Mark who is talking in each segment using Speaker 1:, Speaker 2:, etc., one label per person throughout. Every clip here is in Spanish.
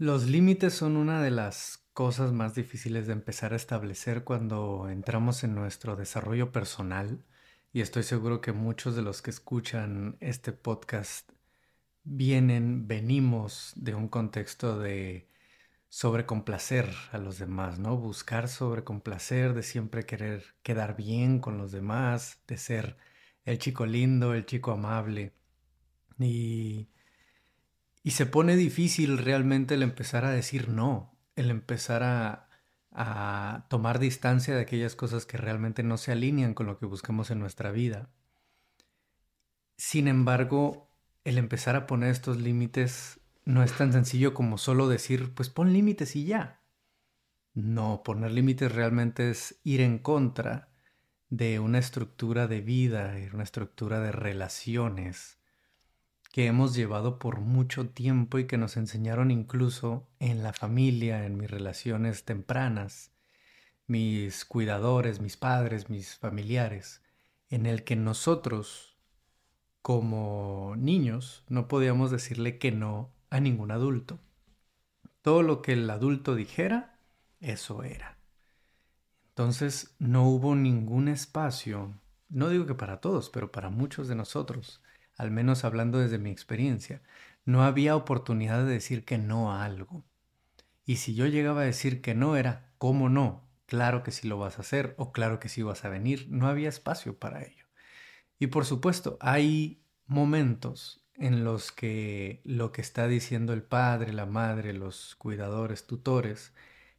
Speaker 1: Los límites son una de las cosas más difíciles de empezar a establecer cuando entramos en nuestro desarrollo personal y estoy seguro que muchos de los que escuchan este podcast vienen, venimos de un contexto de sobrecomplacer a los demás, ¿no? Buscar sobrecomplacer, de siempre querer quedar bien con los demás, de ser el chico lindo, el chico amable. Y y se pone difícil realmente el empezar a decir no, el empezar a, tomar distancia de aquellas cosas que realmente no se alinean con lo que buscamos en nuestra vida. Sin embargo, el empezar a poner estos límites no es tan sencillo como solo decir, pues pon límites y ya. No, poner límites realmente es ir en contra de una estructura de vida, una estructura de relaciones, que hemos llevado por mucho tiempo y que nos enseñaron incluso en la familia, en mis relaciones tempranas, mis cuidadores, mis padres, mis familiares, en el que nosotros, como niños, no podíamos decirle que no a ningún adulto. Todo lo que el adulto dijera, eso era. Entonces no hubo ningún espacio, no digo que para todos, pero para muchos de nosotros, al menos hablando desde mi experiencia, no había oportunidad de decir que no a algo. Y si yo llegaba a decir que no era, ¿cómo no? Claro que sí lo vas a hacer o claro que sí vas a venir. No había espacio para ello. Y por supuesto, hay momentos en los que lo que está diciendo el padre, la madre, los cuidadores, tutores,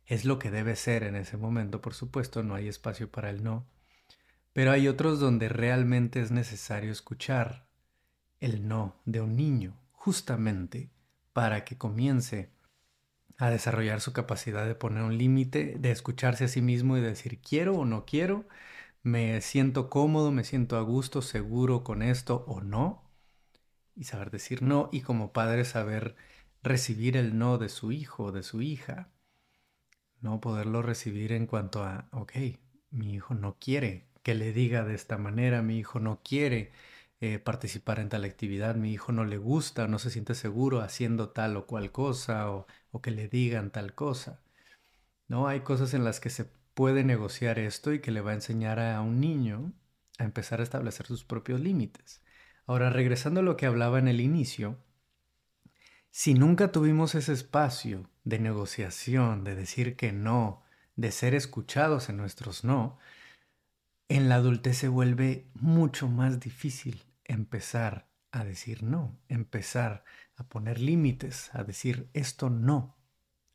Speaker 1: es lo que debe ser en ese momento, por supuesto, no hay espacio para el no. Pero hay otros donde realmente es necesario escuchar el no de un niño, justamente para que comience a desarrollar su capacidad de poner un límite, de escucharse a sí mismo y decir quiero o no quiero, me siento cómodo, me siento a gusto, seguro con esto o no, y saber decir no, y como padre saber recibir el no de su hijo o de su hija, no poderlo recibir en cuanto a, ok, mi hijo no quiere que le diga de esta manera, mi hijo no quiere eh, participar en tal actividad, mi hijo no le gusta, no se siente seguro haciendo tal o cual cosa o, o que le digan tal cosa. ¿No? Hay cosas en las que se puede negociar esto y que le va a enseñar a un niño a empezar a establecer sus propios límites. Ahora, regresando a lo que hablaba en el inicio, si nunca tuvimos ese espacio de negociación, de decir que no, de ser escuchados en nuestros no, en la adultez se vuelve mucho más difícil empezar a decir no, empezar a poner límites, a decir esto no,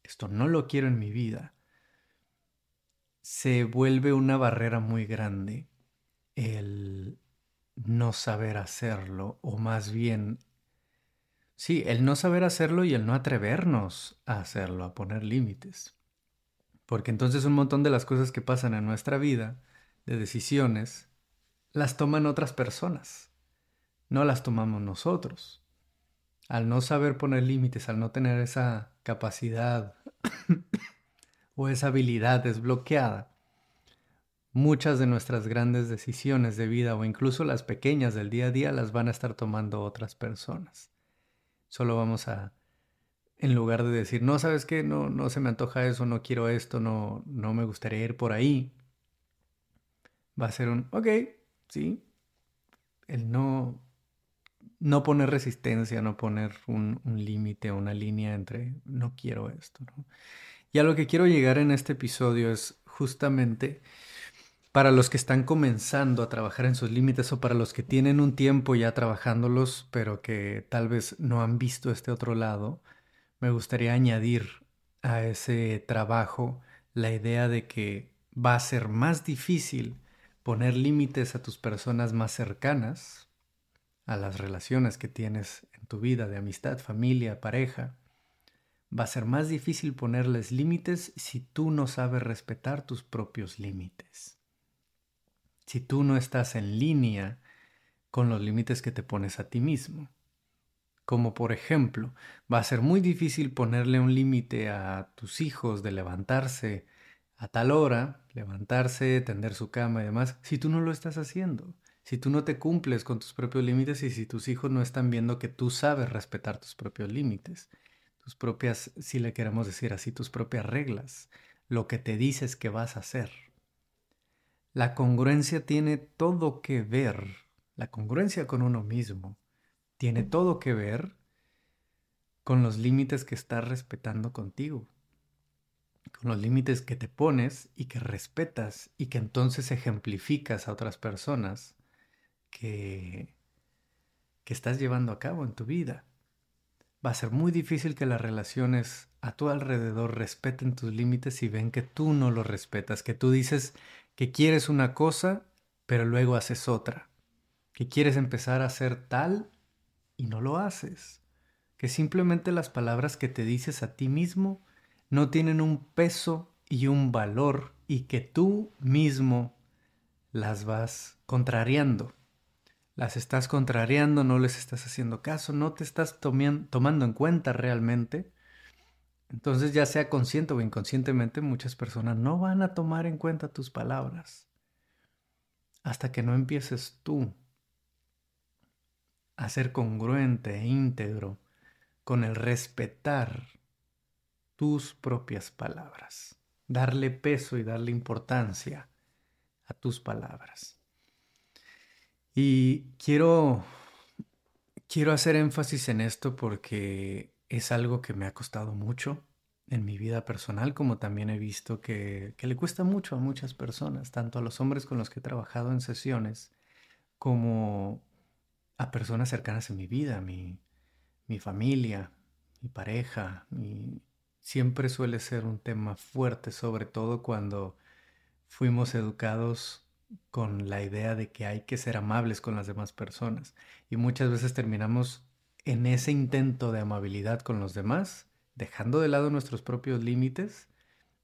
Speaker 1: esto no lo quiero en mi vida, se vuelve una barrera muy grande el no saber hacerlo, o más bien, sí, el no saber hacerlo y el no atrevernos a hacerlo, a poner límites. Porque entonces un montón de las cosas que pasan en nuestra vida, de decisiones, las toman otras personas no las tomamos nosotros. Al no saber poner límites, al no tener esa capacidad o esa habilidad desbloqueada, muchas de nuestras grandes decisiones de vida o incluso las pequeñas del día a día las van a estar tomando otras personas. Solo vamos a, en lugar de decir, no, sabes qué, no, no se me antoja eso, no quiero esto, no, no me gustaría ir por ahí, va a ser un, ok, sí, el no no poner resistencia, no poner un, límite una línea entre no quiero esto. Y a lo que quiero llegar en este episodio es justamente para los que están comenzando a trabajar en sus límites o para los que tienen un tiempo ya trabajándolos, pero que tal vez no han visto este otro lado, me gustaría añadir a ese trabajo la idea de que va a ser más difícil poner límites a tus personas más cercanas, a las relaciones que tienes en tu vida de amistad, familia, pareja, va a ser más difícil ponerles límites si tú no sabes respetar tus propios límites. Si tú no estás en línea con los límites que te pones a ti mismo. Como por ejemplo, va a ser muy difícil ponerle un límite a tus hijos de levantarse a tal hora, levantarse, tender su cama y demás, si tú no lo estás haciendo si tú no te cumples con tus propios límites y si tus hijos no están viendo que tú sabes respetar tus propios límites. tus propias, si le queremos decir así, tus propias reglas, lo que te dices que vas a hacer. La congruencia tiene todo que ver, la congruencia con uno mismo, tiene todo que ver con los límites que estás respetando contigo, con los límites que te pones y que respetas y que entonces ejemplificas a otras personas que, que estás llevando a cabo en tu vida. Va a ser muy difícil que las relaciones a tu alrededor respeten tus límites y ven que tú no los respetas, que tú dices que quieres una cosa, pero luego haces otra, que quieres empezar a hacer tal y no lo haces que simplemente las palabras que te dices a ti mismo no tienen un peso y un valor y que tú mismo las vas contrariando. Las estás contrariando, no les estás haciendo caso, no te estás tomando en cuenta realmente. Entonces ya sea consciente o inconscientemente, muchas personas no van a tomar en cuenta tus palabras hasta que no empieces tú a ser congruente e íntegro con el respetar tus propias palabras, darle peso y darle importancia a tus palabras. Y quiero, quiero hacer énfasis en esto porque es algo que me ha costado mucho en mi vida personal, como también he visto que, que, le cuesta mucho a muchas personas, tanto a los hombres con los que he trabajado en sesiones, como a personas cercanas en mi vida, mi, mi familia, mi pareja, siempre suele ser un tema fuerte, sobre todo cuando fuimos educados con la idea de que hay que ser amables con las demás personas. Y muchas veces terminamos en ese intento de amabilidad con los demás, dejando de lado nuestros propios límites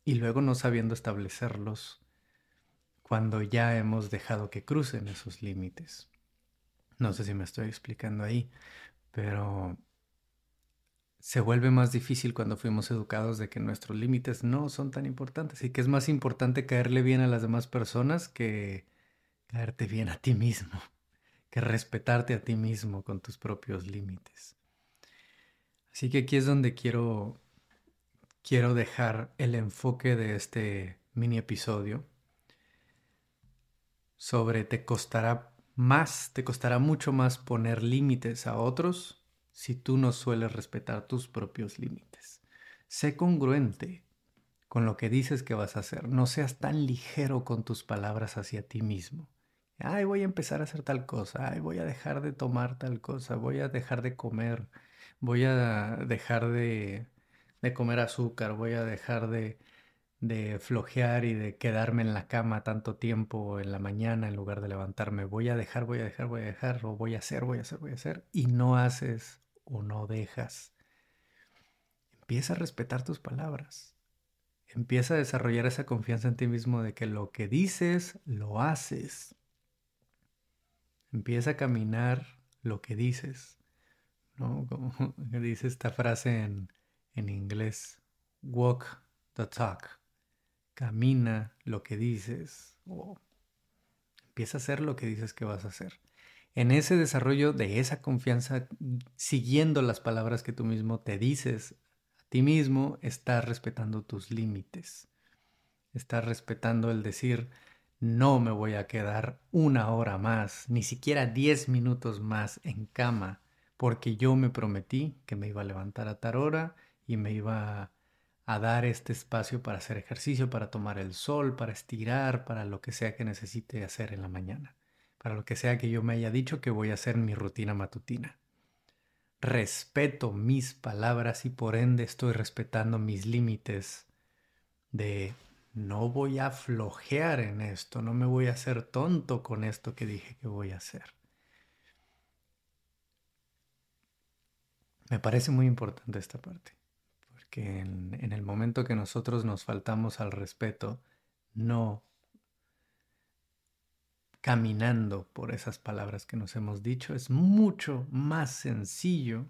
Speaker 1: y luego no sabiendo establecerlos cuando ya hemos dejado que crucen esos límites. No sé si me estoy explicando ahí, pero se vuelve más difícil cuando fuimos educados de que nuestros límites no son tan importantes y que es más importante caerle bien a las demás personas que caerte bien a ti mismo, que respetarte a ti mismo con tus propios límites. Así que aquí es donde quiero quiero dejar el enfoque de este mini episodio sobre te costará más, te costará mucho más poner límites a otros si tú no sueles respetar tus propios límites. Sé congruente con lo que dices que vas a hacer. No seas tan ligero con tus palabras hacia ti mismo. Ay, voy a empezar a hacer tal cosa. Ay, voy a dejar de tomar tal cosa. Voy a dejar de comer. Voy a dejar de, de comer azúcar. Voy a dejar de, de flojear y de quedarme en la cama tanto tiempo en la mañana en lugar de levantarme. Voy a dejar, voy a dejar, voy a dejar. O voy a hacer, voy a hacer, voy a hacer. Y no haces o no dejas. Empieza a respetar tus palabras. Empieza a desarrollar esa confianza en ti mismo de que lo que dices, lo haces. Empieza a caminar lo que dices. ¿no? Como dice esta frase en, en inglés, walk the talk. Camina lo que dices. O empieza a hacer lo que dices que vas a hacer en ese desarrollo de esa confianza, siguiendo las palabras que tú mismo te dices a ti mismo, estás respetando tus límites. Estás respetando el decir, no me voy a quedar una hora más, ni siquiera diez minutos más en cama, porque yo me prometí que me iba a levantar a tal hora y me iba a dar este espacio para hacer ejercicio, para tomar el sol, para estirar, para lo que sea que necesite hacer en la mañana para lo que sea que yo me haya dicho que voy a hacer mi rutina matutina. Respeto mis palabras y por ende estoy respetando mis límites de no voy a flojear en esto, no me voy a hacer tonto con esto que dije que voy a hacer. Me parece muy importante esta parte, porque en, el momento que nosotros nos faltamos al respeto, no caminando por esas palabras que nos hemos dicho, es mucho más sencillo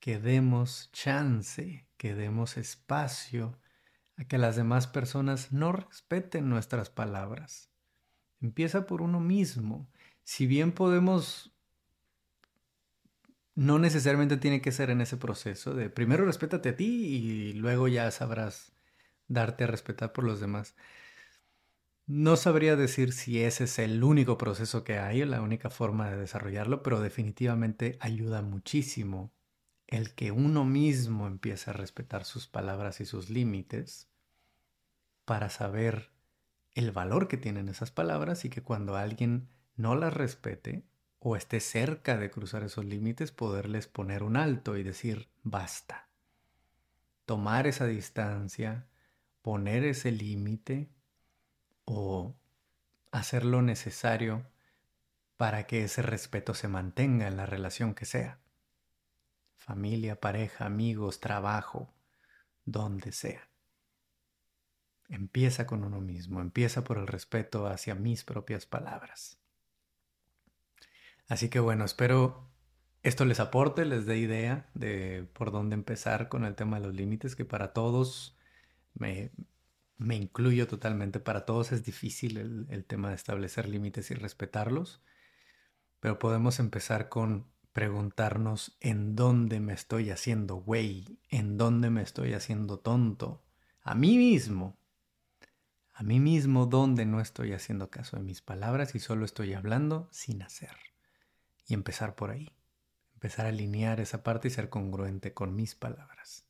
Speaker 1: que demos chance, que demos espacio a que las demás personas no respeten nuestras palabras. Empieza por uno mismo. Si bien podemos no necesariamente tiene que ser en ese proceso de primero respétate a ti y luego ya sabrás darte a respetar por los demás. No sabría decir si ese es el único proceso que hay, la única forma de desarrollarlo, pero definitivamente ayuda muchísimo el que uno mismo empiece a respetar sus palabras y sus límites para saber el valor que tienen esas palabras y que cuando alguien no las respete o esté cerca de cruzar esos límites, poderles poner un alto y decir basta. Tomar esa distancia, poner ese límite o hacer lo necesario para que ese respeto se mantenga en la relación que sea. Familia, pareja, amigos, trabajo, donde sea. Empieza con uno mismo, empieza por el respeto hacia mis propias palabras. Así que bueno, espero esto les aporte, les dé idea de por dónde empezar con el tema de los límites, que para todos me, me incluyo totalmente. Para todos es difícil el, tema de establecer límites y respetarlos, pero podemos empezar con preguntarnos en dónde me estoy haciendo güey, en dónde me estoy haciendo tonto, a mí mismo, a mí mismo dónde no estoy haciendo caso de mis palabras y solo estoy hablando sin hacer. Y empezar por ahí, empezar a alinear esa parte y ser congruente con mis palabras.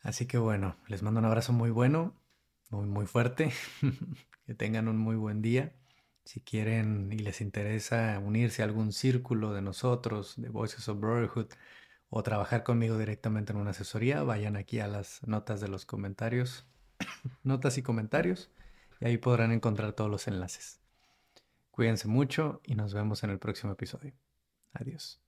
Speaker 1: Así que bueno, les mando un abrazo muy bueno muy, muy fuerte. que tengan un muy buen día. Si quieren y les interesa unirse a algún círculo de nosotros, de Voices of Brotherhood, o trabajar conmigo directamente en una asesoría, vayan aquí a las notas de los comentarios, notas y comentarios, y ahí podrán encontrar todos los enlaces. Cuídense mucho y nos vemos en el próximo episodio. Adiós.